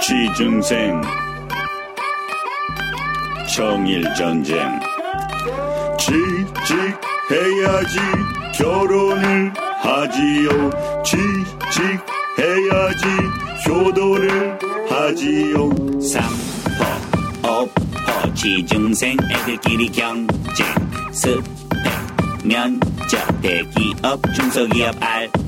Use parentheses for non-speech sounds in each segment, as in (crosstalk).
취중생 청일전쟁. 취직해야지 결혼을 하지요. 취직해야지 효도를 하지요. 삼포 오포 취중생 애들끼리 경쟁. 스펙 면접 대기업 중소기업 알바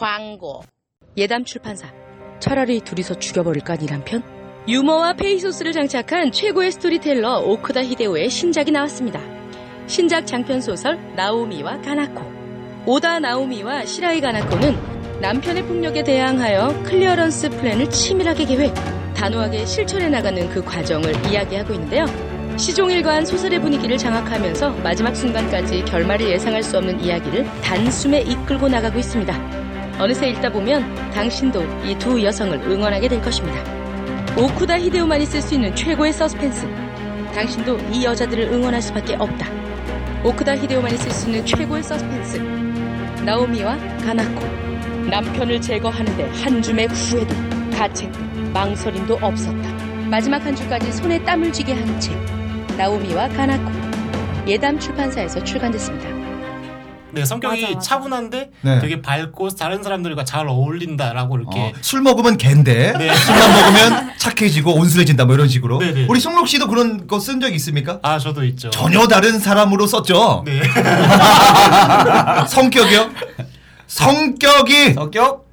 광고. 예담 출판사. 차라리 둘이서 죽여버릴까 니 남편? 유머와 페이소스를 장착한 최고의 스토리텔러 오크다 히데오의 신작이 나왔습니다. 신작 장편 소설 나오미와 가나코. 오다 나오미와 시라이 가나코는 남편의 폭력에 대항하여 clearance plan을 치밀하게 계획, 단호하게 실천해 나가는 그 과정을 이야기하고 있는데요. 시종일관 소설의 분위기를 장악하면서 마지막 순간까지 결말을 예상할 수 없는 이야기를 단숨에 이끌고 나가고 있습니다. 어느새 읽다 보면 당신도 이 두 여성을 응원하게 될 것입니다. 오쿠다 히데오만이 쓸 수 있는 최고의 서스펜스. 당신도 이 여자들을 응원할 수밖에 없다. 오쿠다 히데오만이 쓸 수 있는 최고의 서스펜스. 나오미와 가나코. 남편을 제거하는데 한 줌의 후회도, 가책도, 망설임도 없었다. 마지막 한 줄까지 손에 땀을 쥐게 한 책. 나오미와 가나코. 예담 출판사에서 출간됐습니다. 네, 성격이 맞아, 맞아. 차분한데 네. 되게 밝고 다른 사람들과 잘 어울린다라고 이렇게 어, 술 먹으면 갠데 네. 술만 먹으면 착해지고 온순해진다 뭐 이런 식으로 네네. 우리 송록 씨도 그런 거 쓴 적 있습니까? 아 저도 있죠. 전혀 다른 사람으로 썼죠. 네. (laughs) 성격이요? 성격이 성격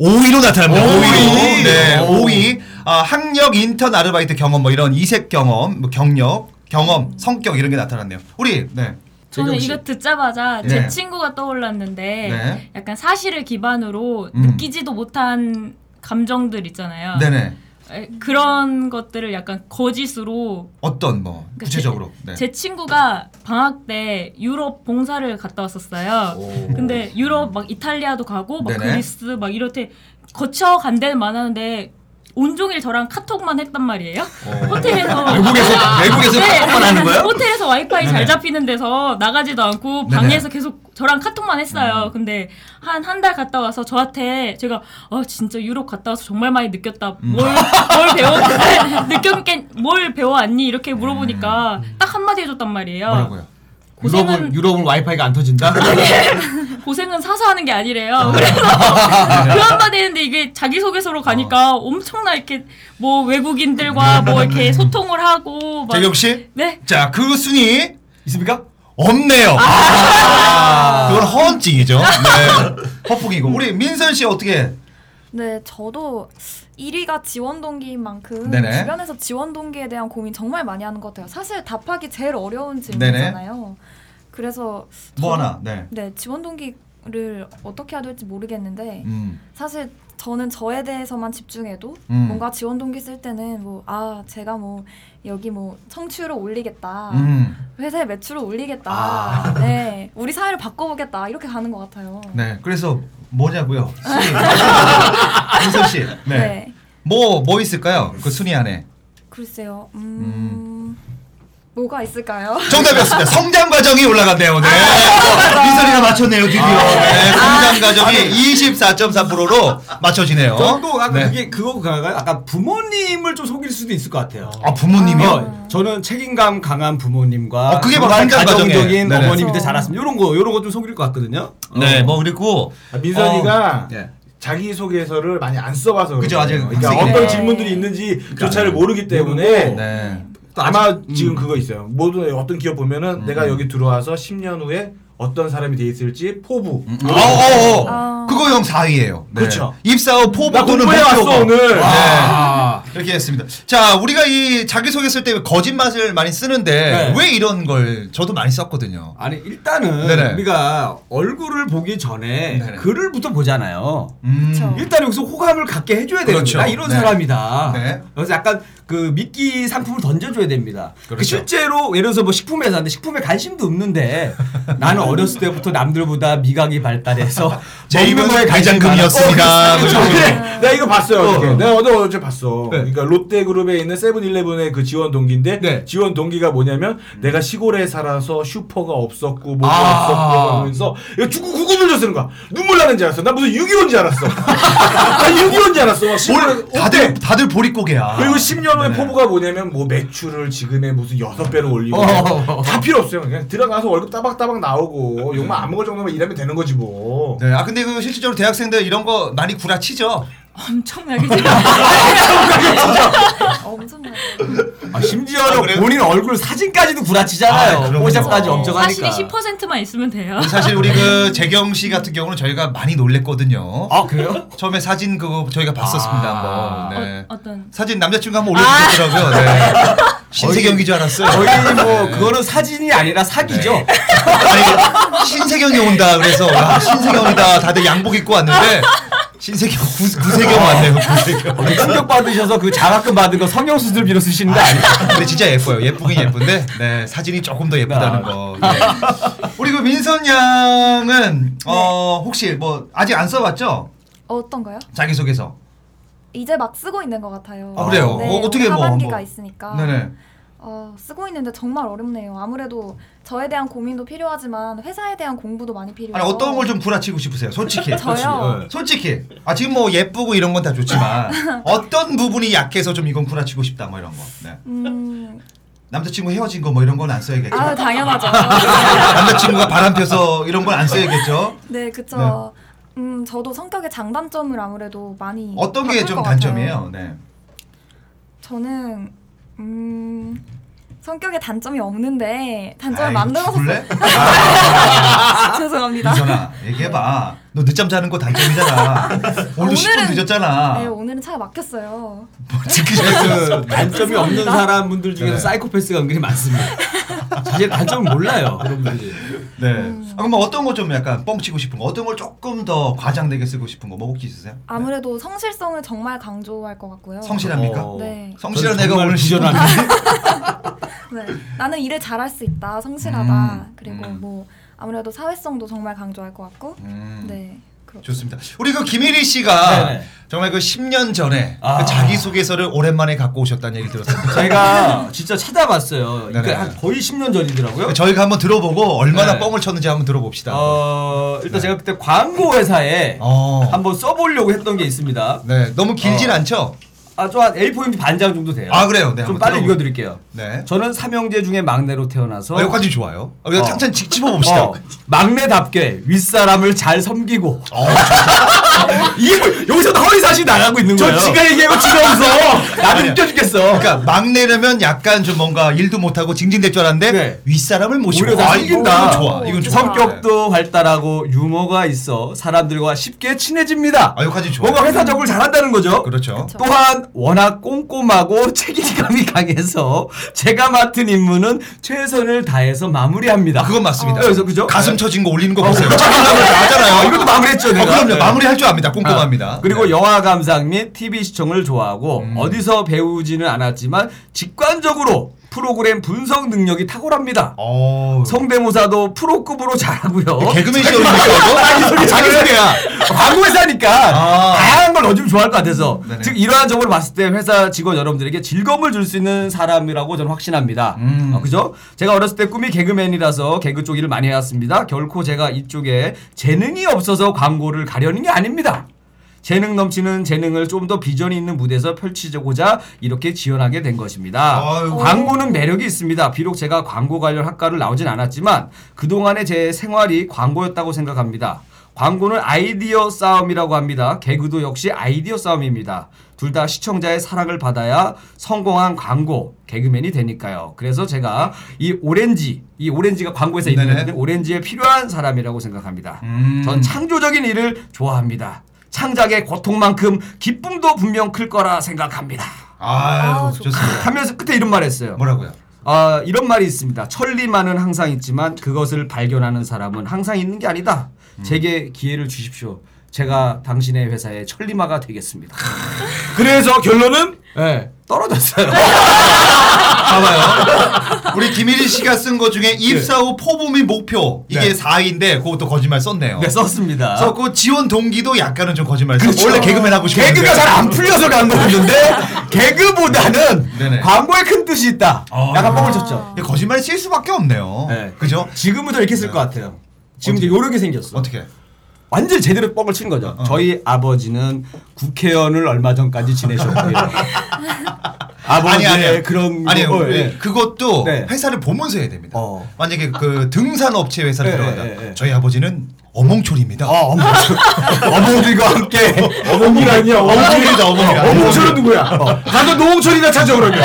5위로 나타납니다. 오위. 5위. 네, 오. 5위. 아, 학력, 인턴, 아르바이트 경험 뭐 이런 이색 경험, 뭐 경력, 경험, 성격 이런 게 나타났네요. 우리 네. 저는. 이거 듣자마자 네. 제 친구가 떠올랐는데 네. 약간 사실을 기반으로 음. 느끼지도 못한 감정들 있잖아요. 네네. 에, 그런 것들을 약간 거짓으로 어떤 뭐 그러니까 구체적으로. 네. 제 친구가 방학 때 유럽 봉사를 갔다 왔었어요. 근데 유럽 막 이탈리아도 가고 막 네네. 그리스 막 이렇게 거쳐 간 데는 많았는데 온종일 저랑 카톡만 했단 말이에요. 호텔에서 외국에서 외국에서 네. 카톡만 하는 거예요? 호텔에서 와이파이. 잘 잡히는 데서 나가지도 않고. 방에서 계속 저랑 카톡만 했어요. 음. 근데 한 한 달 갔다 와서 저한테 제가 어 진짜 유럽 갔다 와서 정말 많이 느꼈다. 음. 뭘뭘 배웠 (laughs) 느꼈게 뭘 배워왔니 이렇게 물어보니까 딱 한마디 해줬단 말이에요. 음. 뭐라고요? 고생은 유럽은 유럽은 와이파이가 안 터진다. (laughs) 고생은 사서 하는 게 어. 아니래요. 그래서 (laughs) 그 한마디 했는데 이게 자기 소개서로 가니까 엄청나 이렇게 뭐 외국인들과 뭐 이렇게 소통을 하고 막 재경 씨? 네. 자, 그 순위 있습니까? 없네요. 아~ 그건 허언증이죠. 네. (laughs) 허풍이고. 우리 민선 씨 어떻게? 네, 저도 1위가 지원 동기인 만큼 네네. 주변에서 지원 동기에 대한 고민 정말 많이 하는 것 같아요. 사실 답하기 제일 어려운 질문이잖아요. 그래서 뭐 하나? 네. 네, 지원 동기를 어떻게 해야 될지 모르겠는데 음. 사실 저는 저에 대해서만 집중해도 음. 뭔가 지원 동기 쓸 때는 뭐 아 제가 뭐 여기 뭐 청취율을 올리겠다, 음. 회사의 매출을 올리겠다, 아. 네 우리 사회를 바꿔보겠다 이렇게 가는 것 같아요. 네. 그래서 뭐냐고요? 순위. (laughs) 민선 씨. 네. 네. 뭐 뭐 있을까요? 그 순위 안에. 글쎄요. 음... 뭐가 있을까요? (laughs) 정답이었습니다. 성장 과정이 올라갔네요. 네. 민선이가 맞췄네요, 드디어. 네. 성장 과정이 24.3%로 맞춰지네요. 저도 아까 네. 그게 그거가 아까 부모님을 좀 속일 수도 있을 것 같아요. 아, 부모님이요? 어, 저는 책임감 강한 부모님과 어, 그게 바로 정말 성장 과정이에요. 가정적인 네네. 어머니 밑에 자랐으면 이런 거 이런 거 좀 속일 것 같거든요. 네, 뭐 그리고 아, 민선이가 어, 예. 자기 소개서를 많이 안 써봐서 그죠, 아직. 그러니까 학생이네. 어떤 질문들이 있는지조차를 모르기 때문에 네. 또 아마 지금 그거 있어요. 모든 어떤 기업 보면은 내가 여기 들어와서 10년 후에 어떤 사람이 돼 있을지 포부. 어, 어, 어. 아. 그거 형 4위예요. 네. 그렇죠. 입사 후 포부 나 또는 공부해 왔어 목표가. 오늘. 네. 네. 아. 이렇게 했습니다. 자, 우리가 이 자기소개 쓸때 거짓말을 많이 쓰는데 네. 왜 이런 걸 저도 많이 썼거든요. 아니 일단은 네네. 우리가 얼굴을 보기 전에 네네. 글을부터 보잖아요. 음. 그쵸. 일단 여기서 호감을 갖게 해줘야 되는 그렇죠. 거야. 나 이런 네. 사람이다. 네. 그래서 약간 그 미끼 상품을 던져줘야 됩니다. 그 그렇죠. 실제로 예를 들어서 뭐 식품 회사인데 식품에 관심도 없는데 (laughs) 나는 어렸을 때부터 남들보다 미각이 발달해서 (laughs) 제 입은 거에 관심이 대장금이었습니다. 많아. 어, 그렇죠. 그렇죠. 그래. 네. 내가 이거 봤어요. 어저께. 어. 내가 어제 어제 봤어. 네. 그러니까 롯데그룹에 있는 세븐일레븐의 그 지원 동기인데 네. 지원 동기가 뭐냐면 내가 시골에 살아서 슈퍼가 없었고 뭐가 아. 없었고 하면서 이거 죽고 구구물려 쓰는 거야. 눈물 나는 줄 알았어. 나 무슨 6.25인 줄 알았어. 나 6.25인 줄 알았어. 뭘 다들? 다들 보릿고개야. 그리고 10년 후에 네네. 포부가 뭐냐면 뭐 매출을 지금의 무슨 여섯 배로 올리고 어. 다 필요 없어요. 그냥 들어가서 월급 따박따박 나오고 욕만 안 먹을 정도면 일하면 되는 거지 뭐. 네, 아 근데 그 실질적으로 대학생들 이런 거 많이 구라치죠. 엄청나게 엄청나게. 아, 심지어 아, 그래요? 본인 얼굴 사진까지도 구라치잖아요. 아, 그럼요. 포샵까지 엄청 사실이 하니까. 10%만 있으면 돼요. 사실 우리 그 재경 씨 같은 경우는 저희가 많이 놀랬거든요. 아 그래요? 처음에 사진 그거 저희가 봤었습니다 아. 한번. 네. 어, 어떤 사진 남자친구 한번 올려주셨더라고요. 네. 신세경인 줄 알았어요. 거의 뭐 네. 그거는 사진이 아니라 사기죠. 아니 신세경이 온다 그래서 야, 신세경이다 다들 양복 입고 왔는데 신세경 구, 구세경 왔네요 구세경. 어디 충격 받으셔서 그 장학금 받은 거 성형 수술 비로 쓰시는 거 아니에요? (laughs) 근데 진짜 예뻐요. 예쁘긴 예쁜데 네 사진이 조금 더 예쁘다는 거. 네. 우리 그 민선 양은 어 혹시 뭐 아직 안 써봤죠? 어떤가요? 자기 소개서. 이제 막 쓰고 있는 것 같아요. 아, 그래요? 네, 어, 어떻게 뭐 하반기가 뭐. 있으니까. 네네. 어, 쓰고 있는데 정말 어렵네요. 아무래도 저에 대한 고민도 필요하지만 회사에 대한 공부도 많이 필요해요. 아니 어떤 걸좀 구라치고 싶으세요? 솔직히. (laughs) 저요? 네. 솔직히. 아 지금 뭐 예쁘고 이런 건 다 좋지만 (laughs) 어떤 부분이 약해서 좀 이건 구라치고 싶다 뭐 이런 거. 네. 음, 남자친구 헤어진 거 뭐 이런 건 안 써야겠죠. 아 당연하죠. (laughs) 남자친구가 바람 펴서 이런 건 안 써야겠죠. 네, 그쵸. 음, 저도 성격의 장단점을 아무래도 많이 어떤 게좀것 단점이에요? 네. 저는 음, 성격에 단점이 없는데 단점을 아이, 만들어서 죽을래? (laughs) 죄송합니다. 민선아 얘기해봐. 너 늦잠 자는 거 단점이잖아. (laughs) 오늘도 10분 늦었잖아. 네, 오늘은 차가 막혔어요. 듣기 그 단점이 없는 사람 분들 중에서 네. 사이코패스가 은근히 많습니다. (laughs) 사실 단점을 몰라요. 그런 분들이. 네. 음. 아, 그럼 뭐 어떤 거 좀 약간 뻥치고 싶은 거, 어떤 걸 조금 더 과장되게 쓰고 싶은 거, 뭐 혹시 있으세요? 아무래도 성실성을 정말 강조할 것 같고요. 성실합니까? 어. 네. 성실한 저는 정말 오늘 부전합니다. (laughs) 네. 나는 일을 잘할 수 있다. 성실하다. 음, 그리고 음. 뭐 아무래도 사회성도 정말 강조할 것 같고. 음, 네. 그렇죠. 좋습니다. 우리 그 김일희 씨가 네네. 정말 그 10년 전에 아. 그 자기소개서를 오랜만에 갖고 오셨다는 얘기 들었습니다. 제가 진짜 찾아봤어요. 한 거의 10년 전이더라고요. 저희가 한번 들어보고 얼마나 네. 뻥을 쳤는지 한번 들어봅시다. 어, 일단 네. 제가 그때 광고 회사에 어. 한번 써보려고 했던 게 있습니다. 네, 너무 길진 어. 않죠? 아, 좀한 A4용지 반장 정도 돼요. 아, 그래요? 네, 좀 한번 빨리 들어보- 읽어드릴게요. 네. 저는 삼형제 중에 막내로 태어나서 어, 여기까지 좋아요. 어, 어. 창찬 집 집어봅시다. 어, 막내답게 윗사람을 잘 섬기고 어, (laughs) 이게 뭐, 여기서 허위 사실 나가고 있는 저 거예요. 지가 얘기하고 지가 웃어. (laughs) 나도 웃겨 죽겠어. 그러니까 막내라면 약간 좀 뭔가 일도 못하고 징징댈 줄 알았는데 네. 윗사람을 모시고 오히려 더 아. 이건 좋아. 이건 좋아. 성격도 활달하고 유머가 있어 사람들과 쉽게 친해집니다. 아, 여기까지 좋아요. 뭔가 회사 적을 잘한다는 거죠. 그렇죠. 그쵸. 또한 워낙 꼼꼼하고 (laughs) 책임감이 강해서 제가 맡은 임무는 최선을 다해서 마무리합니다. 아, 그건 맞습니다. 그래서 그죠? 가슴 네. 처진 거 올리는 거 보세요. (laughs) 나잖아요. 아, 이것도 마무리했죠, 내가. 어, 그럼요. 네. 마무리할 줄 압니다. 꼼꼼합니다. 그리고 네. 영화 감상 및 TV 시청을 좋아하고 음. 어디서 배우지는 않았지만 직관적으로 프로그램 분석 능력이 탁월합니다. 어. 성대모사도 프로급으로 잘하고요. 개그맨 시험입니까 이거? 자기 소개야. 광고 회사니까 아. 다양한 걸 넣어주면 좋아할 것 같아서 네네. 즉 이러한 점을 봤을 때 회사 직원 여러분들에게 즐거움을 줄 수 있는 사람이라고 저는 확신합니다. 음. 어, 그죠? 제가 어렸을 때 꿈이 개그맨이라서 개그 쪽 일을 많이 해왔습니다. 결코 제가 이쪽에 재능이 없어서 광고를 가려는 게 아닙니다. 재능 넘치는 재능을 좀 더 비전이 있는 무대에서 펼치고자 이렇게 지원하게 된 것입니다. 아유. 광고는 매력이 있습니다. 비록 제가 광고 관련 학과를 나오진 않았지만 그동안의 제 생활이 광고였다고 생각합니다. 광고는 아이디어 싸움이라고 합니다. 개그도 역시 아이디어 싸움입니다. 둘 다 시청자의 사랑을 받아야 성공한 광고 개그맨이 되니까요. 그래서 제가 이 오렌지, 이 오렌지가 광고에서 있는 오렌지에 필요한 사람이라고 생각합니다. 음. 전 창조적인 일을 좋아합니다. 창작의 고통만큼 기쁨도 분명 클 거라 생각합니다. 아유 아, 좋습니다. 하면서 끝에 이런 말 했어요. 뭐라고요? 아, 이런 말이 있습니다. 천리만은 항상 있지만 그것을 발견하는 사람은 항상 있는 게 아니다. 제게 기회를 주십시오. 제가 당신의 회사의 천리마가 되겠습니다. (laughs) 그래서 결론은 네, 떨어졌어요. (laughs) 봐봐요. 우리 김일희 씨가 쓴 거 중에 입사 후 포부미 목표 이게 네. 4위인데 그것도 거짓말 썼네요. 네, 썼습니다. 그래서 그 지원 동기도 약간은 좀 거짓말 썼 그렇죠. 원래 개그맨 하고 싶은데 개그가 잘 안 풀려서 간 거였는데 개그보다는 네네. 광고에 큰 뜻이 있다. 아. 약간 뻥을 쳤죠. 거짓말이 쓸 수밖에 없네요. 네. 그죠? 지금은 더 이렇게 쓸 것 같아요. 지금 이제 요런 게 생겼어. 어떻게? 완전 제대로 뻥을 친 거죠. 어. 저희 아버지는 국회의원을 얼마 전까지 지내셨고요. 아니 (laughs) 아버지의 아니 그런 아니 거, 예. 예. 그것도 네. 회사를 보면서 해야 됩니다. 어. 만약에 그 등산 업체 회사를 네, 들어간다. 네, 네. 저희 아버지는 어몽초리입니다. 어, 어머, 어머니과 함께 어몽길 아니야 어몽길이다, 어몽길. 어몽철은 누구야? 가서 노홍철이나 찾아 그러면.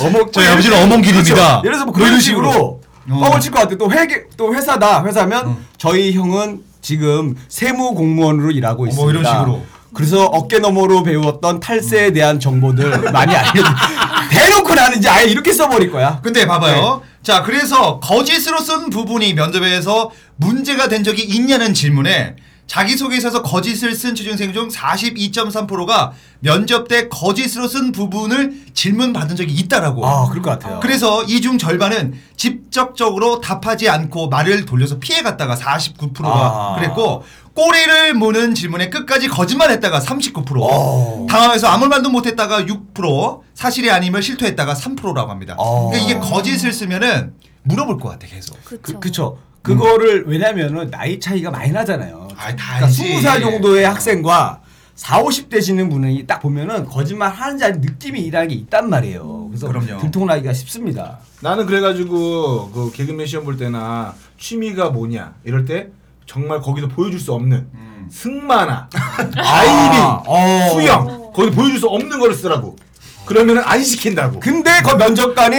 어머, 저희 아버지는 어몽길입니다. 그렇죠. 예를 들어서 뭐 그런 이런 식으로. 어. 뻥을 칠것 같아. 또 회계 또 회사다. 회사면 저희 형은 지금 세무 공무원으로 일하고 어머, 있습니다. 이런 식으로. 그래서 어깨 너머로 배웠던 탈세에 대한 정보들 많이 알려. (laughs) 대놓고 나는 이제 아예 이렇게 써버릴 거야. 근데 봐봐요. 자, 그래서 거짓으로 쓴 부분이 면접에서 문제가 된 적이 있냐는 질문에 자기소개서에서 거짓을 쓴 취준생 중 42.3%가 면접 때 거짓으로 쓴 부분을 질문 받은 적이 있다라고. 아, 그럴 것 같아요. 그래서 이 중 절반은 직접적으로 답하지 않고 말을 돌려서 피해갔다가 49%가 아. 그랬고 꼬리를 무는 질문에 끝까지 거짓말했다가 39%, 어. 당황해서 아무 말도 못했다가 6%, 사실이 아니면 실토했다가 3%라고 합니다. 어. 그러니까 이게 거짓을 쓰면은 물어볼 것 같아 계속. 그, 그쵸. 그쵸. 그거를 왜냐면은 나이 차이가 많이 나잖아요. 아, 다 그러니까 알지. 20살 정도의 학생과 4, 50대시는 분이 딱 보면은 거짓말 하는지 아닌 느낌이 일하는 게 있단 말이에요. 그래서 그럼요. 들통나기가 쉽습니다. 나는 그래가지고 그 개그맨 시험 볼 때나 취미가 뭐냐 이럴 때 정말 거기서 보여줄 수 없는 승마나 (laughs) 다이빙, 어. 수영 거기 보여줄 수 없는 거를 쓰라고. 그러면은 안 시킨다고. 근데 그 면접관이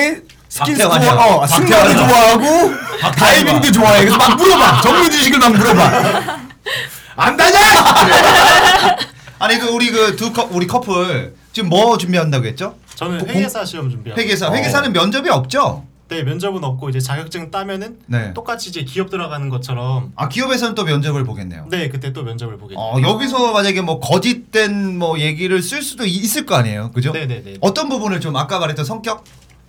스킨 스쿠버, 박태환이야. 어, 승마도. 좋아하고 다이빙도 좋아해. 그래서 막 물어봐. 전문 지식을 막 물어봐. 안다냐? 아니 그 우리 그 두 커 우리 커플 지금 뭐 준비한다고 했죠? 저는 공- 회계사 시험 준비하고 회계사. 어. 회계사는 면접이 없죠? 네 면접은 없고 이제 자격증 따면은 네. 똑같이 이제 기업 들어가는 것처럼 아 기업에서는 또 면접을 보겠네요. 네 그때 또 면접을 보겠죠. 어, 여기서 만약에 뭐 거짓된 뭐 얘기를 쓸 수도 이- 있을 거 아니에요, 그죠? 네네네. 어떤 부분을 좀 아까 말했던 성격?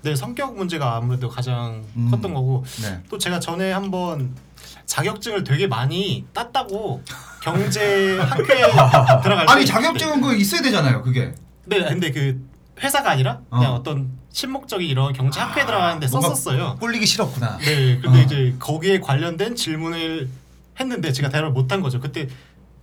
네 성격 문제가 아무래도 가장 음. 컸던 거고 네. 또 제가 전에 한번 자격증을 되게 많이 땄다고 경제 학회에 (laughs) 들어갈 때 아니 자격증은 그 있어야 되잖아요, 그게. 네 근데 그 회사가 아니라 그냥 어. 어. 떤 친목적인 이런 경제 학회에 들어가는데 뭔가 썼었어요. 꿀리기 싫었구나. 네 근데 어. 이제 거기에 관련된 질문을 했는데 제가 대답을 못한 거죠. 그때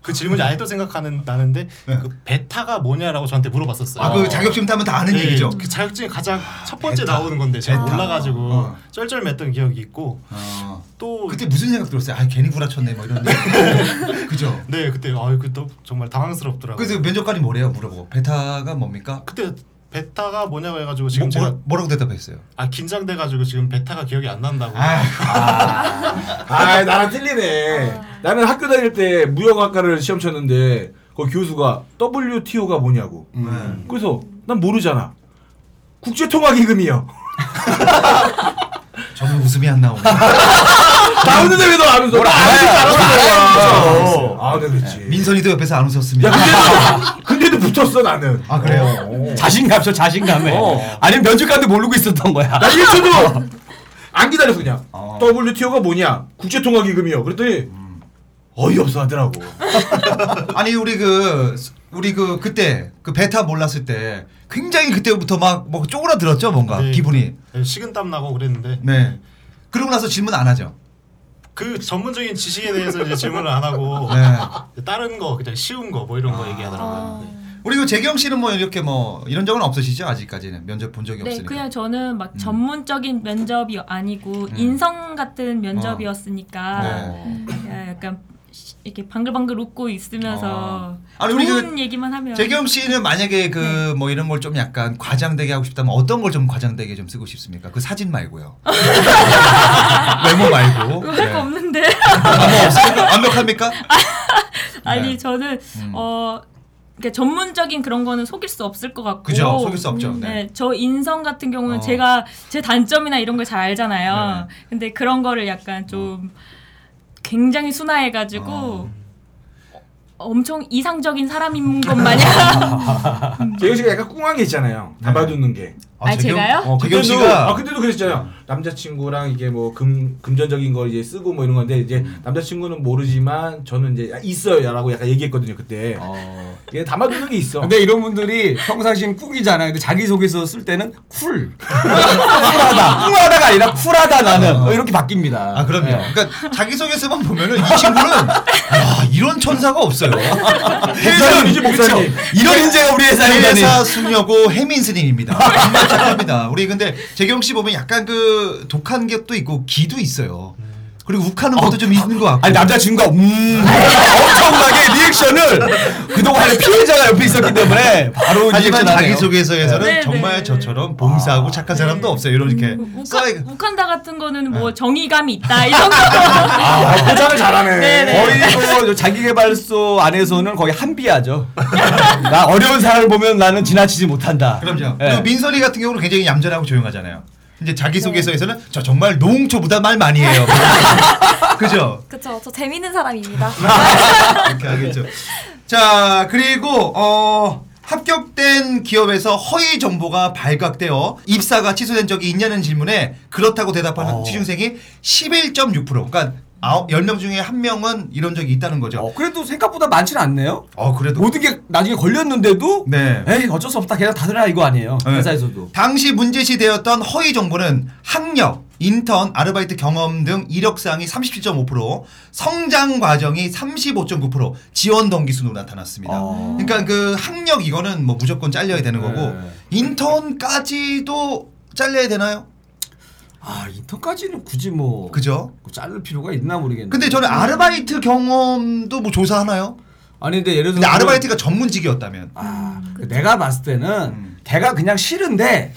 그 질문이 아직도 생각하는 나는데 네. 그 베타가 뭐냐라고 저한테 물어봤었어요. 아 그 자격증 타면 다 아는 네, 얘기죠. 그 자격증이 가장 첫 번째 베타. 나오는 건데 제가 베타. 몰라가지고 어. 쩔쩔맸던 기억이 있고 어. 또 그때 무슨 생각 들었어요? 아 괜히 구라쳤네 뭐 이런. (laughs) 그죠? 네 그때 아유 그또 정말 당황스럽더라고요. 그래서 면접관이 뭐래요? 물어보고 베타가 뭡니까? 그때 베타가 뭐냐고 해가지고 지금 뭐, 제가 뭐, 뭐라 고 대답했어요? 아 긴장돼가지고 지금 베타가 기억이 안 난다고. 아, 아 나랑 틀리네. 나는 학교 다닐 때 무역학과를 시험 쳤는데 그 교수가 WTO가 뭐냐고. 음. 그래서 난 모르잖아. 국제통화기금이요. (laughs) 저는 웃음이 안 나오네. 나오는데 왜너 안 웃어? 뭘 알아야죠. 아, 네, 그렇지. 민선이도 옆에서 안 웃었습니다. 야, 근데도, (laughs) 근데도 붙었어, 나는. 아 그래요? 어. 자신감 죠 자신감에. 어. 아니면 면접관도 모르고 있었던 거야. 나 1초도 (laughs) 안 기다렸어, 그냥. 어. WTO가 뭐냐? 국제통화기금이요. 그랬더니 어이없어 하더라고. (laughs) 아니 우리 그 우리 그 그때 그 베타 몰랐을 때 굉장히 그때부터 막 뭐 쪼그라들었죠 뭔가 네. 기분이. 네, 식은땀 나고 그랬는데 네. 그러고 나서 질문 안 하죠. 그 전문적인 지식에 대해서 이제 질문을 안 하고 네. 다른 거 그냥 쉬운 거 뭐 이런 거 얘기하더라고요. 네. 우리 그 재경 씨는 뭐 이렇게 뭐 이런 적은 없으시죠 아직까지는 면접 본 적이 네, 없으니까. 그냥 저는 막 음. 전문적인 면접이 아니고 음. 인성 같은 면접이었으니까 네. 야, 약간 시- 이렇게 방글방글 웃고 있으면서 어. 아니, 우리 좋은 그 얘기만 하면 재경 씨는 만약에 그 뭐 이런 걸 좀 약간 과장되게 하고 싶다면 어떤 걸 좀 과장되게 좀 쓰고 싶습니까? 그 사진 말고요. (laughs) 외모 말고. 할 네. 거 없는데? 완벽합니까? (laughs) 아니 네. 저는 음. 어 그러니까 전문적인 그런 거는 속일 수 없을 것 같고. 그죠? 속일 수 없죠. 네. 네, 저 인성 같은 경우는 어. 제가 제 단점이나 이런 걸 잘 알잖아요. 네. 근데 그런 거를 약간 좀 굉장히 순화해가지고 어. 엄청 이상적인 사람인 것 마냥. (laughs) 재경 씨가 약간 꿍한 게 있잖아요. 담아두는 게. 아, 제가요? 어, 재경 그때도 씨가- 아 그때도 그랬잖아요. 남자친구랑 이게 뭐 금 금전적인 걸 이제 쓰고 뭐 이런 건데 이제 남자친구는 모르지만 저는 이제 있어요라고 약간 얘기했거든요 그때. 어. 이게 담아두는 게 있어. 근데 이런 분들이 평상시엔 꾹이잖아요. 근데 자기 소개서 쓸 때는 쿨. (laughs) 쿨하다. 쿨하다가 아니라 쿨하다 나는. 어, 이렇게 바뀝니다. 아 그럼요. 네. 그러니까 자기 소개서만 보면은 이 친구는 야, 이런 천사가 없어요. 목사님이지 (laughs) 목사님. 이런 인재가 우리 회사에. 회사 수녀고 혜민스님입니다. 정말 착합니다. 우리 근데 재경 씨 보면 약간 그 독한 것도 있고 기도 있어요. 그리고 욱하는 것도 좀 있는 것 같고. 아니 남자친구가 음 엄청나게 reaction을 그동안에 피해자가 옆에 있었기 때문에 바로 하지만 리액션하네요. 자기소개서에서는 네, 정말 네, 저처럼 봉사하고 착한 사람도 없어요. 이렇게 욱하, 써야- 욱한다 같은 거는 네. 뭐 정의감이 있다 이런 거. 아, 포장을 잘하네. 네, 네. 거의 뭐 자기개발소 안에서는 거의 한비하죠. 나 어려운 사람을 보면 나는 지나치지 못한다. 그럼요. 예. 그리고 민선이 같은 경우는 굉장히 얌전하고 조용하잖아요. 이제 자기소개서에서는 저 정말 노홍초보다 말 많이 해요. (laughs) 그죠? 그쵸. 저 재밌는 사람입니다. (laughs) 이렇게 하겠죠. 자, 그리고 어 합격된 기업에서 허위 정보가 발각되어 입사가 취소된 적이 있냐는 질문에 그렇다고 대답하는 어. 취준생이 11.6%. 그러니까 아홉 10명 중에 한 명은 이런 적이 있다는 거죠. 어, 그래도 생각보다 많지는 않네요. 어, 그래도 모든 게 나중에 걸렸는데도 네. 에이 어쩔 수 없다 그냥 다들아 이거 아니에요 네. 회사에서도 당시 문제시 되었던 허위 정보는 학력, 인턴, 아르바이트 경험 등 이력사항이 37.5%, 성장 과정이 35.9%, 지원 동기 순으로 나타났습니다. 어. 그러니까 그 학력 이거는 뭐 무조건 잘려야 되는 거고 네. 인턴까지도 잘려야 되나요? 아 인턴까지는 굳이 뭐 그죠? 자를 필요가 있나 모르겠는데 근데 저는 아르바이트 경험도 뭐 조사하나요? 아니 근데 예를 근데 들어 아르바이트가 전문직이었다면 아, 내가 봤을 때는 음. 걔가 그냥 싫은데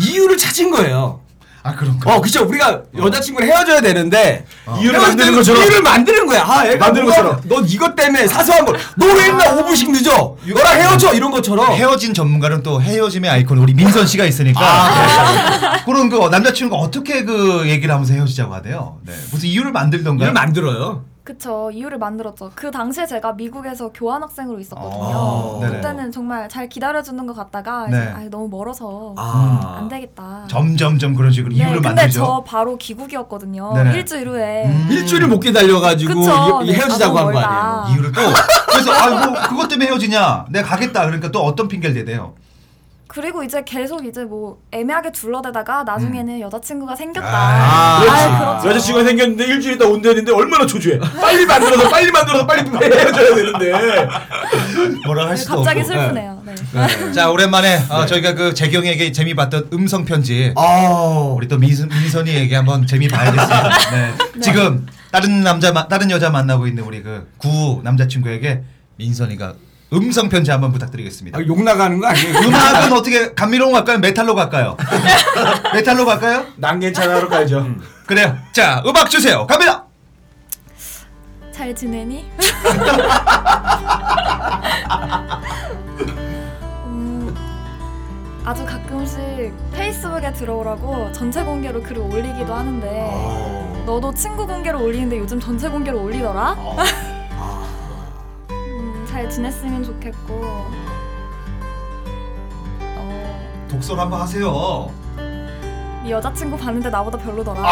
이유를 찾은 거예요. 아 그런가? 어, 그쵸. 우리가 여자친구를 헤어져야 되는데 이유를 헤어질 만드는 때는 것처럼. 이유를 만드는 거야. 아, 애가 만드는 뭐가- 것처럼. 너 이것 때문에 사소한 거. 너왜 맨날 5분씩 늦어? 너랑 헤어져 이런 것처럼. 헤어진 전문가는 또 헤어짐의 아이콘 우리 민선 씨가 있으니까 아, 그런 그 남자친구가 어떻게 그 얘기를 하면서 헤어지자고 하대요. 네. 무슨 이유를 만들던가요? 이유를 만들어요. 그쵸. 이유를 만들었죠. 그 당시에 제가 미국에서 교환 학생으로 있었거든요. 아, 네네. 그때는 정말 잘 기다려주는 것 같다가 네. 이제 아, 너무 멀어서 아. 안 되겠다. 점점점 그런 식으로 네, 이유를 근데 만들죠. 저 바로 귀국이었거든요. 네네. 일주일 후에. 음. 일주일을 못 기다려가지고 그쵸. 이- 네, 헤어지자고 아, 한거 멀다. 아니에요. 이유를 또 그래서 아뭐 그것 때문에 헤어지냐? 내가 가겠다. 그러니까 또 어떤 핑계를 대대요? 그리고 이제 계속 이제 뭐 애매하게 둘러대다가 나중에는 여자친구가 생겼다. 음. 아, 그렇지. 아이, 그렇죠. 여자친구가 생겼는데 일주일 있다 온다는데 얼마나 초조해. 빨리 만들어서 빨리 만들어서 빨리 헤어져야 되는데. 뭐라 할 네, 수도 갑자기 없고. 슬프네요. 네. 자 오랜만에 어, 저희가 그 재경에게 재미 봤던 음성 편지 아. 우리 또 민선, 민선이에게 한번 재미 봐야겠습니다. 네. 지금 다른 남자 마- 다른 여자 만나고 있는 우리 그 구 남자친구에게 민선이가 음성 편지 한번 부탁드리겠습니다. 아, 욕 나가는 거 아니에요? (laughs) 음악은 어떻게 감미로운 거 갈까요? 메탈로 갈까요? (laughs) 메탈로 갈까요? 난 괜찮아 하러 가야죠. 그래요. 자 음악 주세요. 갑니다. 잘 지내니? (laughs) 음, 아주 가끔씩 페이스북에 들어오라고 전체 공개로 글을 올리기도 하는데 너도 친구 공개로 올리는데 요즘 전체 공개로 올리더라? 지냈으면 좋겠고 어, 독설 한번 하세요. 네 여자친구 봤는데 나보다 별로더라 (laughs)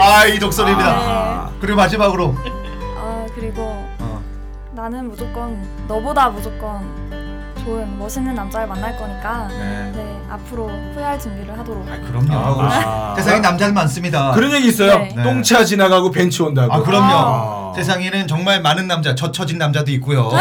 아 이 독설입니다. 네. 그리고 마지막으로 아 그리고 어. 나는 무조건 너보다 무조건 좋은 멋있는 남자를 만날 거니까 네. 네, 앞으로 후회할 준비를 하도록 아 그럼요. 아. 세상에 남자는 많습니다. 그런 얘기 있어요. 네. 똥차 지나가고 벤츠 온다고. 아 그럼요. 아. 세상에는 정말 많은 남자, 젖혀진 남자도 있고요.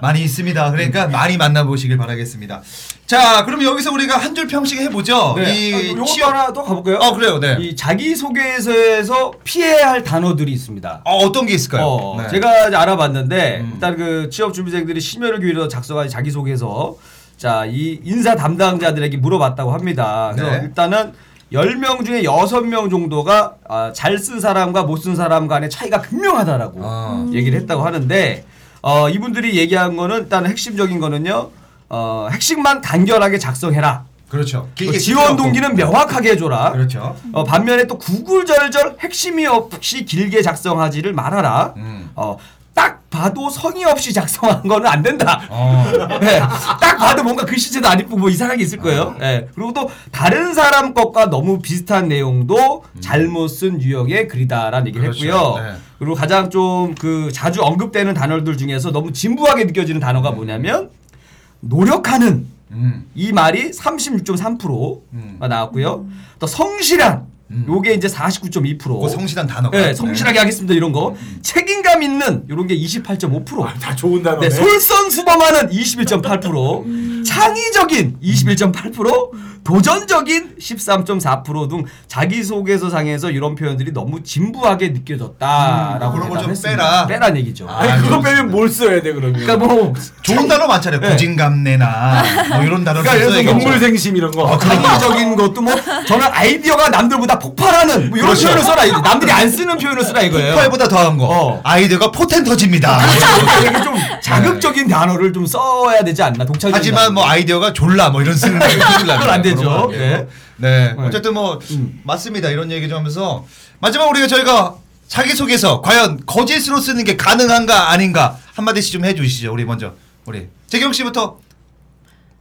많이 있습니다. 그러니까 많이 만나보시길 바라겠습니다. 자, 그럼 여기서 우리가 한 줄 평씩 해보죠. 네. 이 아, 요것도 취업 하나 더 가볼까요? 어 그래요, 네. 이 자기소개서에서 피해야 할 단어들이 있습니다. 어, 어떤 게 있을까요? 어, 네. 제가 이제 알아봤는데 음. 일단 그 취업 준비생들이 심혈을 기울여 작성한 자기소개서 자 이 인사 담당자들에게 물어봤다고 합니다. 그래서 네. 일단은 10명 중에 6명 정도가 아, 잘쓴 사람과 못 쓴 사람 간의 차이가 극명하다라고 아. 얘기를 했다고 하는데 어, 이분들이 얘기한 거는 일단 핵심적인 거는요. 어, 핵심만 간결하게 작성해라. 그렇죠. 또 지원 동기는 명확하게 해줘라. 그렇죠. 어, 반면에 또 구굴절절 핵심이 없이 길게 작성하지를 말아라. 음. 어, 딱 봐도 성의 없이 작성한 거는 안 된다. 어. (laughs) 네, 딱 봐도 뭔가 글씨체도 안 이쁘고 뭐 이상한 게 있을 거예요. 네. 그리고 또 다른 사람 것과 너무 비슷한 내용도 잘못 쓴 유형의 글이다라는 얘기를 그렇죠. 했고요. 네. 그리고 가장 좀 그 자주 언급되는 단어들 중에서 너무 진부하게 느껴지는 단어가 뭐냐면 노력하는 음. 이 말이 36.3%가 음. 나왔고요. 또 성실한 요게 이제 49.2%. 그 성실한 단어가. 네, 성실하게 하겠습니다 이런 거. 책임감 있는 이런 게 28.5%. 아, 다 좋은 단어네. 네, 솔선수범하는 21.8%, 창의적인 21.8%, 도전적인 13.4%등 자기소개서 상에서 이런 표현들이 너무 진부하게 느껴졌다라고 그런 걸좀. 빼라. 빼란 얘기죠. 아니 그거 빼면 뭘 써야 돼 그러면? 그러니까 뭐 좋은 단어 많잖아요. 네. 고진감래나 뭐 이런 단어를 그러니까 예를 써야겠죠. 동물생심 이런 거. 창의적인 것도 뭐 저는 아이디어가 남들보다 폭발하는 뭐 이런 그렇죠. 표현을 써라 이제 남들이 안 쓰는 표현을 쓰라 이거예요. 폭발보다 더한 거. 어. 아이디어가 포텐 터집니다. 이게 좀 자극적인 단어를 좀 써야 되지 않나 독창적인 하지만 뭐 단어. 아이디어가 졸라 뭐 이런 쓰는 거 그건 안 되죠. 네. 네. 네. 어쨌든 뭐 음. 맞습니다. 이런 얘기 좀 하면서 마지막 우리가 저희가 자기소개서 과연 거짓으로 쓰는 게 가능한가 아닌가 한마디씩 좀 해주시죠. 우리 먼저 우리 재경 씨부터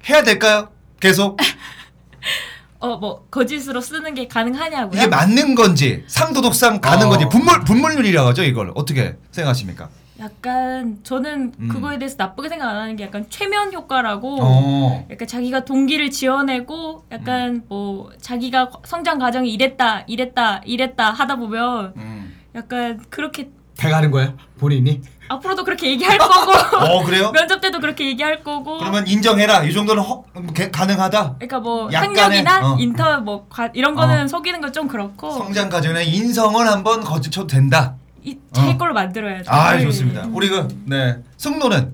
해야 될까요? 계속 (laughs) 어뭐 거짓으로 쓰는 게 가능하냐고요? 이게 맞는 건지 상도덕상 가는 어. 건지 분물 분물률이라고 하죠. 이걸 어떻게 생각하십니까? 약간 저는 음. 그거에 대해서 나쁘게 생각 안 하는 게 약간 최면 효과라고 어. 약간 자기가 동기를 지어내고 약간 음. 뭐 자기가 성장 과정이 이랬다 이랬다 이랬다 하다 보면 음. 약간 그렇게 돼가는 거야 본인이? 앞으로도 그렇게 얘기할 거고 (laughs) 어 그래요? (laughs) 면접 때도 그렇게 얘기할 거고 그러면 인정해라. 이 정도는 허, 개- 가능하다. 그러니까 뭐 약간의, 학력이나 어. 인터 뭐 과, 이런 거는 어. 속이는 건 좀 그렇고 성장 과정에 인성을 한번 거쳐도 된다. 이, 제 어. 걸로 만들어야죠. 아 네. 좋습니다. 우리 그네 승노는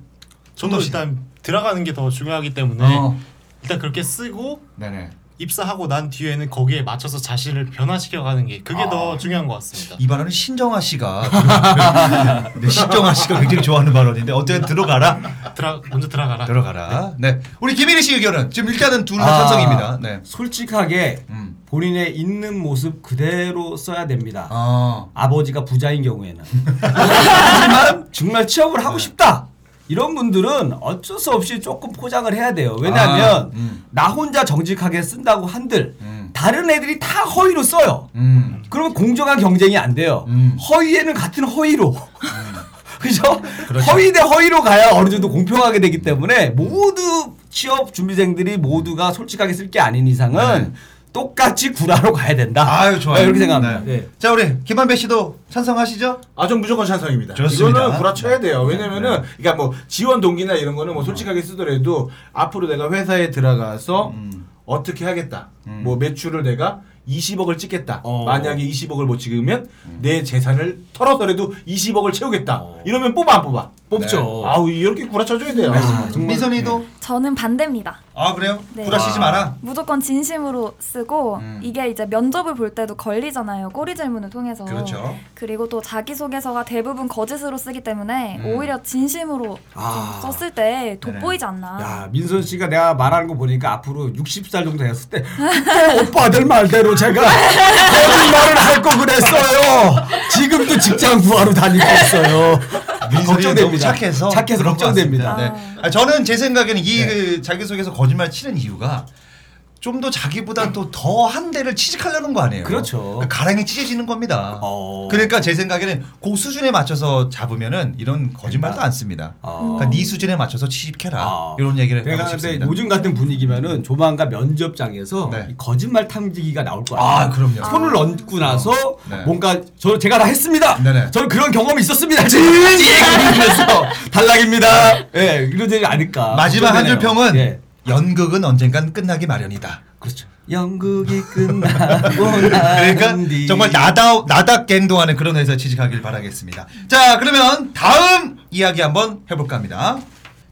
저도 일단 들어가는 게 더 중요하기 때문에 어. 일단 그렇게 쓰고 네네. 입사하고 난 뒤에는 거기에 맞춰서 자신을 변화시켜가는 게 그게 더 중요한 것 같습니다. 이 발언은 신정아 씨가 네, 신정아 씨가 굉장히 좋아하는 발언인데 어쨌든 들어가라. 들어 먼저 들어가라. 들어가라. 네. 우리 김일희 씨 의견은 지금 일단은 둘다 아. 찬성입니다. 네. 솔직하게 음. 본인의 있는 모습 그대로 써야 됩니다. 아. 아버지가 부자인 경우에는. 하지만 (laughs) 정말 취업을 하고 싶다. 이런 분들은 어쩔 수 없이 조금 포장을 해야 돼요. 왜냐하면 아, 음. 나 혼자 정직하게 쓴다고 한들 음. 다른 애들이 다 허위로 써요. 음. 그러면 공정한 경쟁이 안 돼요. 음. 허위에는 같은 허위로. (laughs) 그죠? 그렇죠. 허위 대 허위로 가야 어느 정도 공평하게 되기 때문에 모두 취업 준비생들이 모두가 솔직하게 쓸 게 아닌 이상은 네. 똑같이 구라로 가야 된다. 아유 좋아요. 네, 이렇게 생각합니다. 네. 네. 자 우리 김한배 씨도 찬성하시죠? 아, 전 무조건 찬성입니다. 좋습니다. 이거는 구라쳐야 돼요. 네. 왜냐면은, 네. 그러니까 뭐 지원 동기나 이런 거는 뭐 솔직하게 쓰더라도 앞으로 내가 회사에 들어가서 음. 어떻게 하겠다. 음. 뭐 매출을 내가 20억을 찍겠다. 어. 만약에 20억을 못 찍으면 내 재산을 털어서라도 20억을 채우겠다. 이러면 뽑아 안 뽑아? 뽑죠. 아우 이렇게 구라쳐줘야 돼요. 민선이도 저는 반대입니다. 아 그래요? 네. 구라 치지 마라. 무조건 진심으로 쓰고 음. 이게 이제 면접을 볼 때도 걸리잖아요. 꼬리 질문을 통해서. 그렇죠. 그리고 또 자기소개서가 대부분 거짓으로 쓰기 때문에 음. 오히려 진심으로 아. 좀 썼을 때. 돋보이지 않나. 야 민선 씨가 내가 말하는 거 보니까 앞으로 60살 정도 됐을 때 (laughs) 그때 오빠들 말대로 제가 거짓말을 할 거 그랬어요. 지금도 직장 구하러 다니고 있어요. 민선이 걱정됩니다. 착해서 착해서 걱정됩니다. 네. 아, 저는 제 생각에는 이그 자기소개서 거짓말 치는 이유가 좀 더 자기보다 또 더 한 대를 취직하려는 거 아니에요? 그렇죠. 그러니까 가랑이 찢어지는 겁니다. 어. 그러니까 제 생각에는 그 수준에 맞춰서 잡으면은 이런 거짓말도 안 씁니다. 어. 그러니까 네 수준에 맞춰서 취직해라 아. 이런 얘기를 내가 하고 근데 싶습니다. 요즘 같은 분위기면은 조만간 면접장에서 네. 이 거짓말 탐지기가 나올 거야. 아, 그럼요. 손을 얹고 나서 네. 뭔가 저 제가 다 했습니다. 네네. 저는 그런 경험이 있었습니다. 이러면서 탈락입니다. 예, 네, 이러지 않을까. 마지막 한줄 걱정되네요. 평은 예. 연극은 언젠간 끝나기 마련이다. 그렇죠. 연극이 (laughs) 끝나고 그러니까 난 뒤. 정말 나다 나답게 행동하는 그런 회사 취직하길 바라겠습니다. 자 그러면 다음 이야기 한번 해볼까 합니다.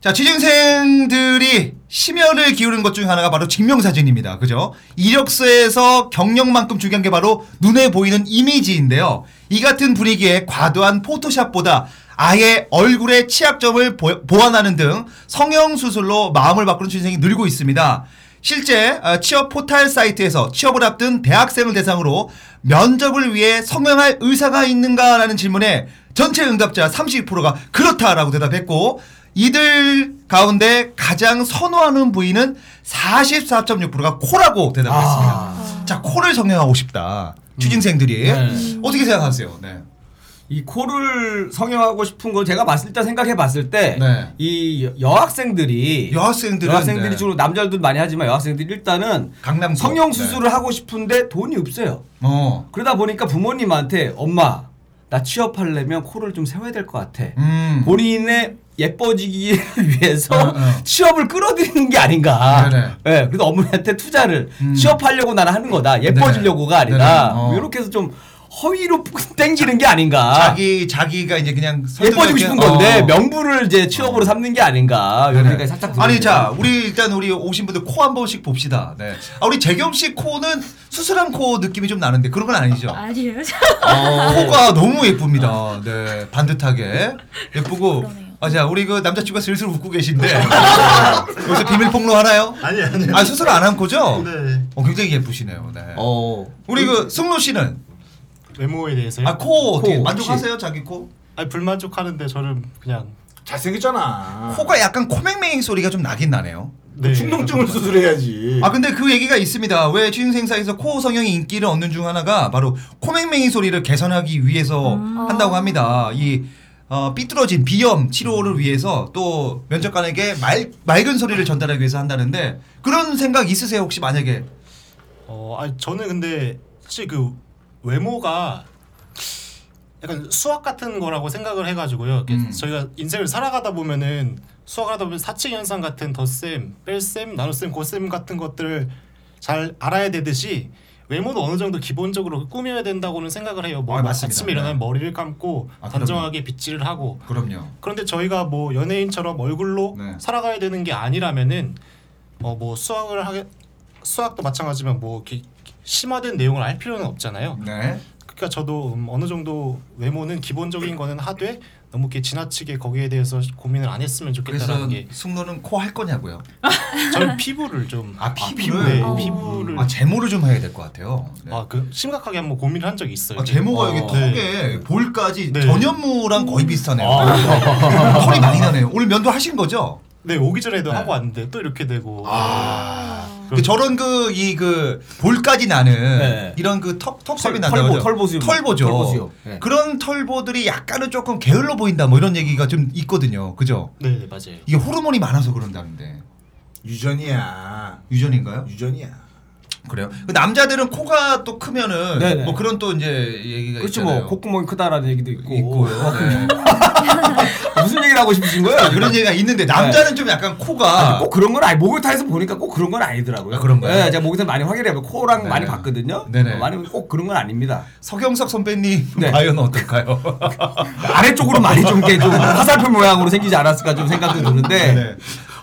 자, 취준생들이 심혈을 기울인 것 중 하나가 바로 증명사진입니다. 그죠? 이력서에서 경력만큼 중요한 게 바로 눈에 보이는 이미지인데요. 이 같은 분위기에 과도한 포토샵보다 아예 얼굴의 취약점을 보, 보완하는 등 성형 수술로 마음을 바꾸는 취준생이 늘고 있습니다. 실제 어, 취업 포탈 사이트에서 취업을 앞둔 대학생을 대상으로 면접을 위해 성형할 의사가 있는가라는 질문에 전체 응답자 32%가 그렇다라고 대답했고 이들 가운데 가장 선호하는 부위는 44.6%가 코라고 대답했습니다. 자, 코를 성형하고 싶다. 취준생들이 네. 어떻게 생각하세요? 네. 이 코를 성형하고 싶은 걸 제가 봤을 때 생각해 봤을 때 네. 이 여학생들이 여학생들은 여학생들이 네. 주로 남자들도 많이 하지만 여학생들이 일단은 강남 성형 수술을 하고 싶은데 돈이 없어요. 어. 그러다 보니까 부모님한테 엄마 나 취업하려면 코를 좀 세워야 될 것 같아. 음. 본인의 예뻐지기 (laughs) 위해서 어, 어. 취업을 끌어들이는 게 아닌가. 네네. 예, 그래서 어머니한테 투자를 음. 취업하려고 나는 하는 거다. 예뻐지려고가 네네. 아니라 네네. 어. 이렇게 해서 좀 허위로 땡기는 게 아닌가. 자기 자기가 이제 그냥 예뻐지고 싶은 건데 어. 명분을 이제 취업으로 삼는 게 아닌가. 이런 생각이 살짝 아니. 자 우리 일단 우리 오신 분들 코 한 번씩 봅시다. 네. 아 우리 재경 씨 코는 수술한 코 느낌이 좀 나는데 그런 건 아니죠? 아니에요. (laughs) 어, 코가 너무 예쁩니다. 네 반듯하게 예쁘고. 아, 자 우리 그 남자친구가 슬슬 웃고 계신데 여기서 비밀 폭로 하나요? 아니 아니. 아 수술 안한 코죠? 네. 어 굉장히 예쁘시네요. 네. 어. 우리 그 승로 씨는 외모에 대해서요. 아 코 어떻게 코, 만족하세요 자기 코? 아니 불만족하는데 저는 그냥 잘생겼잖아. 코가 약간 코맹맹이 소리가 좀 나긴 나네요. 네. 충동증을 수술해야지. 아 근데 그 얘기가 있습니다. 왜 취준생 사이에서 코 성형이 인기를 얻는 중 하나가 바로 코맹맹이 소리를 개선하기 위해서 한다고 합니다. 이 어, 삐뚤어진 비염 치료를 위해서 또 면접관에게 말, 맑은 소리를 전달하기 위해서 한다는데 그런 생각 있으세요 혹시 만약에 어, 아니 저는 근데 사실 그 외모가 약간 수학 같은 거라고 생각을 해가지고요. 이렇게 음. 저희가 인생을 살아가다 보면은 수학을 하다 보면 사칙 현상 같은 덧셈, 뺄셈, 나눗셈, 곱셈 같은 것들을 잘 알아야 되듯이 외모도 어느 정도 기본적으로 꾸며야 된다고는 생각을 해요. 뭐 아, 맞습니다. 아침에 일어나면 네. 머리를 감고 아, 단정하게 빗질을 하고 그럼요. 그런데 저희가 뭐 연예인처럼 얼굴로 네. 살아가야 되는 게 아니라면은 어 뭐 수학을 하게 수학도 마찬가지지만 뭐 이렇게 심화된 내용을 알 필요는 없잖아요. 네. 그러니까 저도 음, 어느 정도 외모는 기본적인 거는 하되 너무 이렇게 지나치게 거기에 대해서 고민을 안 했으면 그래서 좋겠다라는 게 승로는 코 할 거냐고요? 저는 피부를 좀 아 피부, 피부를 네, 어. 피부를 아 제모를 좀 해야 될 것 같아요. 네. 아 그 심각하게 한번 고민을 한 적이 있어요. 아, 제모가 여기 어. 턱에 볼까지 네. 전현무랑 거의 비슷하네요. 아. (laughs) 털이 많이 나네요. 오늘 면도 하신 거죠? 네 오기 전에도 네. 하고 왔는데 또 이렇게 되고 아. 그 저런 그 이 그 볼까지 나는 네. 이런 그 턱 턱살이 털- 난다고 털보, 하죠. 털보수요. 털보죠. 털보수요. 네. 그런 털보들이 약간은 조금 게을러 보인다 뭐 이런 얘기가 좀 있거든요. 그죠? 네, 네 맞아요. 이게 호르몬이 많아서 그런다는데 유전이야. 유전인가요? 유전이야. 그래요? 그 남자들은 코가 또 크면은 네네. 뭐 그런 또 이제 얘기가 그렇죠 있잖아요. 뭐 콧구멍이 크다라는 얘기도 있고 있고요. (laughs) 네. 무슨 얘기를 하고 싶으신 거예요? 그런 얘기가 있는데 남자는 좀 약간 코가 아, 꼭 그런 건 아니 목욕탕에서 보니까 꼭 그런 건 아니더라고요. 아, 그런가요? 네, 제가 목욕탕 많이 확인해 보 코랑 네. 많이 봤거든요. 네네. 어, 많이 꼭 그런 건 아닙니다. 서경석 선배님 네. 과연 어떨까요? (laughs) 아래쪽으로 많이 좀 이렇게 좀 화살표 모양으로 생기지 않았을까 좀 생각도 드는데 네.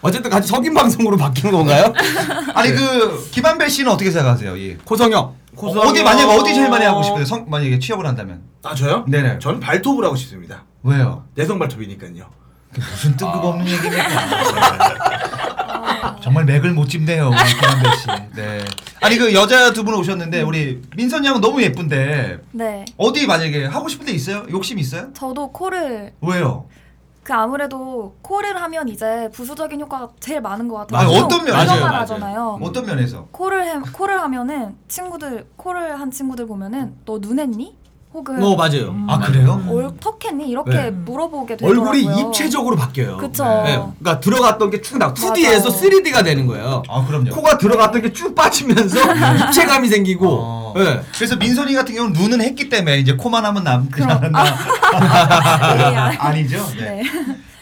어쨌든 같이 석인 방송으로 바뀐 건가요? (laughs) 아니 그 김한배 씨는 어떻게 생각하세요? 이 코성형. 어디 만약 어디 제일 많이 하고 싶어요? 성, 만약에 취업을 한다면 아 저요? 네네. 저는 발톱을 하고 싶습니다. 왜요? 내성 발톱이니까요. 무슨 뜬금없는 얘기입니까? (laughs) 정말 맥을 못 짚네요, 김한배 씨. 네. 아니 그 여자 두 분 오셨는데 우리 민선 양은 너무 예쁜데 네. 어디 만약에 하고 싶은 데 있어요? 욕심 있어요? 저도 코를 왜요? 그 아무래도 코를 하면 이제 부수적인 효과가 제일 많은 것 같아요. 보통 어떤 면에서? 맞아요, 말 맞아요. 하잖아요. 어떤 면에서? 코를 해, 코를 하면은 친구들 코를 한 친구들 보면은 너 눈했니? 혹은 어 맞아요. 아 그래요? 얼 턱했니? 이렇게 네. 물어보게 되더라고요. 얼굴이 입체적으로 바뀌어요. 그쵸. 네. 그러니까 들어갔던 게 쭉 나. 맞아요. 2D에서 3D가 되는 거예요. 아 그럼요. 코가 들어갔던 게 쭉 빠지면서 (laughs) 입체감이 생기고. 어. 네. 그래서 민선이 같은 경우는 눈은 했기 때문에 이제 코만 하면 남지 않았나? 네, 아- 아니죠? 네. 네.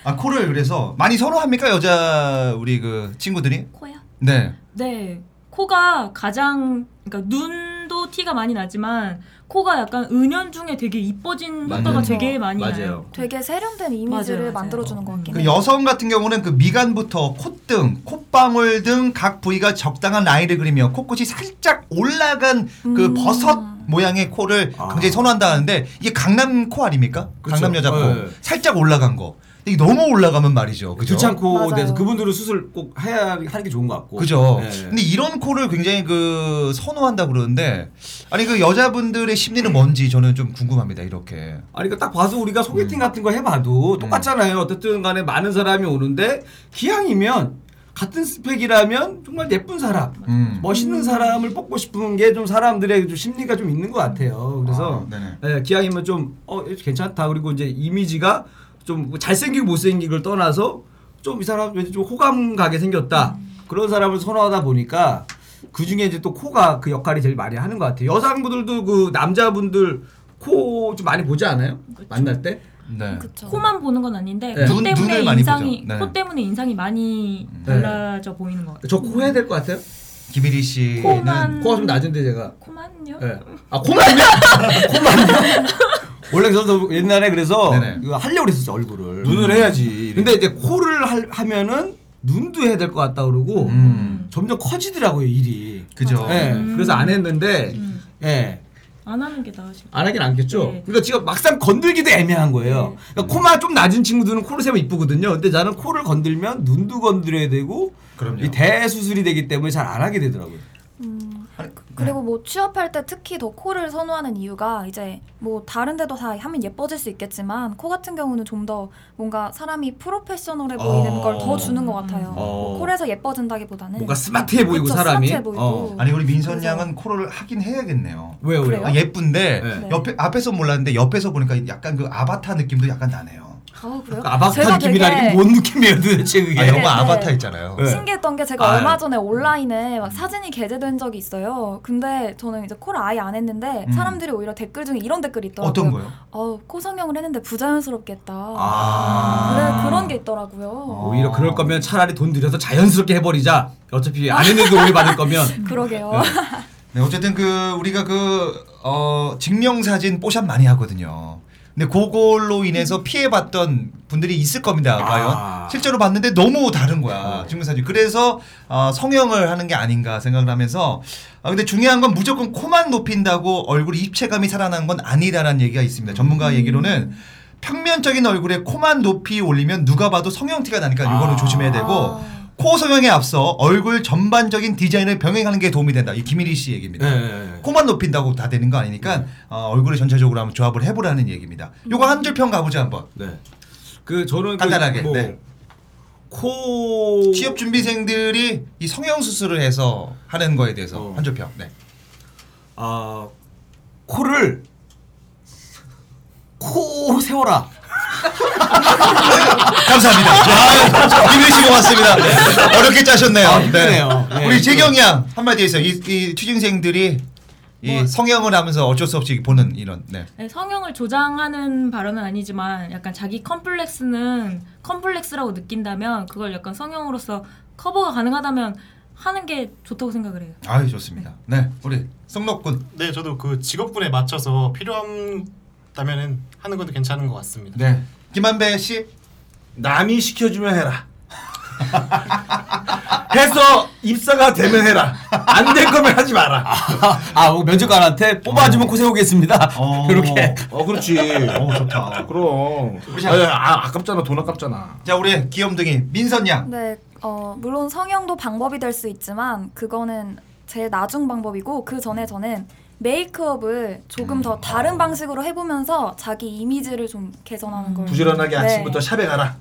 아 코를 그래서 많이 선호합니까 여자 우리 그 친구들이? 코요? 네. 네. 코가 가장 그러니까 눈도 티가 많이 나지만 코가 약간 은연중에 되게 이뻐진 맞아요. 효과가 되게 많이 맞아요. 나요. 되게 세련된 이미지를 맞아요, 맞아요. 만들어주는 것 같긴 그 해요. 여성 같은 경우는 그 미간부터 콧등, 콧방울 등 각 부위가 적당한 라인을 그리며 코끝이 살짝 올라간 그 음. 버섯 모양의 코를 아. 굉장히 선호한다 하는데 이게 강남 코 아닙니까? 그쵸. 강남 여자 코. 네. 살짝 올라간 거. 근데 이게 너무 올라가면 말이죠. 그죠? 두창코 맞아요. 대해서 그분들은 수술 꼭 해야 하는 게 좋은 것 같고. 그죠. 네. 근데 이런 코를 굉장히 그 선호한다 그러는데 아니 그 여자분들의 심리는 뭔지 저는 좀 궁금합니다. 이렇게. 아니 그딱 봐서 우리가 소개팅 같은 거 해봐도 똑같잖아요. 어쨌든 간에 많은 사람이 오는데 기왕이면 같은 스펙이라면 정말 예쁜 사람, 음. 멋있는 사람을 뽑고 싶은 게 좀 사람들의 좀 심리가 좀 있는 것 같아요. 그래서 아, 네네. 예, 기왕이면 좀 어, 괜찮다. 그리고 이제 이미지가 좀 잘생기고 못생기고를 떠나서 좀 이 사람 왠지 좀 호감 가게 생겼다. 그런 사람을 선호하다 보니까 그 중에 이제 또 코가 그 역할이 제일 많이 하는 것 같아요. 여성분들도 그 남자분들 코 좀 많이 보지 않아요? 만날 때? 네. 그쵸. 코만 보는 건 아닌데 네. 코 눈- 때문에 눈을 많이 인상이 보죠. 네. 코 때문에 인상이 많이 달라져 보이는 것 같아요. 저 코 해야 될 것 같아요? 김일희 씨는 코만 코가 좀 낮은데 제가. 코만요? 예. 아 코만요? (laughs) 코만요? 원래 저도 옛날에 그래서 네네. 이거 하려고 그랬었어 얼굴을. 눈을 해야지. 근데 이제 코를 할- 하면은 눈도 해야 될 것 같다 그러고 음. 점점 커지더라고요 일이. 그죠. 예. 음. 그래서 안 했는데 음. 예. 안 하는 게 나으실 것안 하긴 않겠죠. 네. 그러니까 지금 막상 건들기도 애매한 거예요. 그러니까 코만 좀 낮은 친구들은 코를 세면 이쁘거든요. 근데 나는 코를 건들면 눈도 건드려야 되고 그럼요. 이 대수술이 되기 때문에 잘 안 하게 되더라고요. 음, 아니, 그리고 뭐 취업할 때 특히 더 코를 선호하는 이유가 이제 뭐 다른 데도 다 하면 예뻐질 수 있겠지만 코 같은 경우는 좀 더 뭔가 사람이 프로페셔널해 보이는 어. 걸 더 주는 것 같아요. 어. 콜에서 예뻐진다기보다는 뭔가 스마트해 보이고 그쵸, 사람이. 스마트해 보이고. 어. 아니 우리 민선 그래서- 양은 코를 하긴 해야겠네요. 왜요, 왜요? 그래요? 아, 예쁜데 네. 옆에 앞에서 몰랐는데 옆에서 보니까 약간 그 아바타 느낌도 약간 나네요. 아 그래요? 그 아바타 제가 느낌이라는 되게 게뭔 느낌이에요 도대체 그게? 아 네, 영화 네. 아바타 있잖아요. 네. 신기했던 게 제가 아, 얼마 예. 전에 온라인에 막 사진이 게재된 적이 있어요. 근데 저는 이제 코를 아예 안 했는데 음. 사람들이 오히려 댓글 중에 이런 댓글이 있더라고요. 어떤 거요? 어, 코 성형을 했는데 부자연스럽겠다. 아. 그래 그런 게 있더라고요. 오히려 그럴 거면 차라리 돈 들여서 자연스럽게 해버리자. 어차피 안 했는데 오해 받을 거면. (laughs) 그러게요. 네, 어쨌든 그 우리가 그 어, 증명 사진 뽀샵 많이 하거든요. 근데 그걸로 인해서 피해봤던 분들이 있을 겁니다. 과연 아. 실제로 봤는데 너무 다른 거야 증명 사진. 그래서 어, 성형을 하는 게 아닌가 생각을 하면서 아, 근데 중요한 건 무조건 코만 높인다고 얼굴 입체감이 살아나는 건 아니다라는 얘기가 있습니다. 전문가 얘기로는 평면적인 얼굴에 코만 높이 올리면 누가 봐도 성형티가 나니까 이거는 아. 조심해야 되고 아. 코 성형에 앞서 얼굴 전반적인 디자인을 병행하는 게 도움이 된다. 이 김일희 씨 얘기입니다. 네. 코만 높인다고 다 되는 거 아니니까 어, 얼굴을 전체적으로 한번 조합을 해보라는 얘기입니다. 요거 한 줄 평 가보자 한번. 네. 그 저는 그 간단하게, 뭐 네. 코 취업 준비생들이 이 성형 수술을 해서 하는 거에 대해서 어. 한 줄 평. 네. 아 코를 코 세워라. (laughs) 감사합니다. 아, 김일희 씨 고맙습니다. 어렵게 짜셨네요. 아, 힘드네요. 네. 우리 재경이 양 한마디 해주세요. 이, 이 취준생들이 이 뭐- 성형을 하면서 어쩔 수 없이 보는 이런. 네. 네, 성형을 조장하는 발언은 아니지만 약간 자기 컴플렉스는 컴플렉스라고 느낀다면 그걸 약간 성형으로서 커버가 가능하다면 하는 게 좋다고 생각을 해요. 아유 좋습니다. 네, 우리 성록군. 네, 저도 그 직업군에 맞춰서 필요하다면은 하는 것도 괜찮은 것 같습니다. 네. 김한배 씨. 남이 시켜주면 해라. (laughs) 해서 입사가 되면 해라. 안 될 거면 하지 마라. 아뭐 면접관한테 뽑아주면 코 세우겠습니다. 어. 이렇게. 어 그렇지. 어 좋다. 그럼. 자- 아, 아, 아깝잖아. 돈 아깝잖아. 자 우리 귀염둥이 민선 양. 네, 어, 물론 성형도 방법이 될 수 있지만 그거는 제일 나중 방법이고 그 전에 저는 메이크업을 조금 더 다른 방식으로 해보면서 자기 이미지를 좀 개선하는 걸. 부지런하게 네. 아침부터 샵에 가라.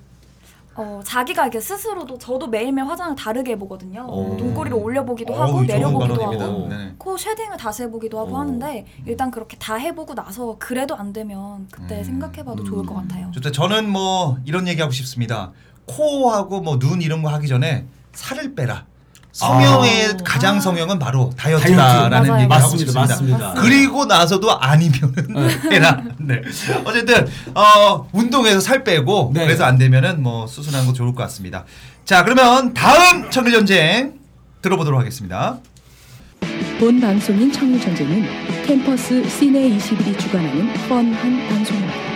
어, 자기가 이렇게 스스로도 저도 매일매일 화장을 다르게 해보거든요. 오. 눈꼬리를 올려보기도 어우, 하고 좋은 내려보기도 발언입니다. 하고 네. 코 shading을 다시 해보기도 하고 오. 하는데 일단 그렇게 다 해보고 나서 그래도 안 되면 그때 음. 생각해봐도 좋을 것 같아요. 좋다. 저는 뭐 이런 얘기 하고 싶습니다. 코하고 뭐 눈 이런 거 하기 전에 살을 빼라. 성형의 아. 가장 성형은 바로 다이어트라는 다이어트. 얘기를 하고 맞습니다. 싶습니다. 맞습니다. 그리고 나서도 아니면은 (laughs) 해라. 네. 어쨌든 어 운동해서 살 빼고 네. 그래서 안 되면은 뭐 수술하는 거 좋을 것 같습니다. 자 그러면 다음 청일 전쟁 들어보도록 하겠습니다. 본 방송인 청일 전쟁은 캠퍼스 시내 21이 주관하는 뻔한 방송입니다.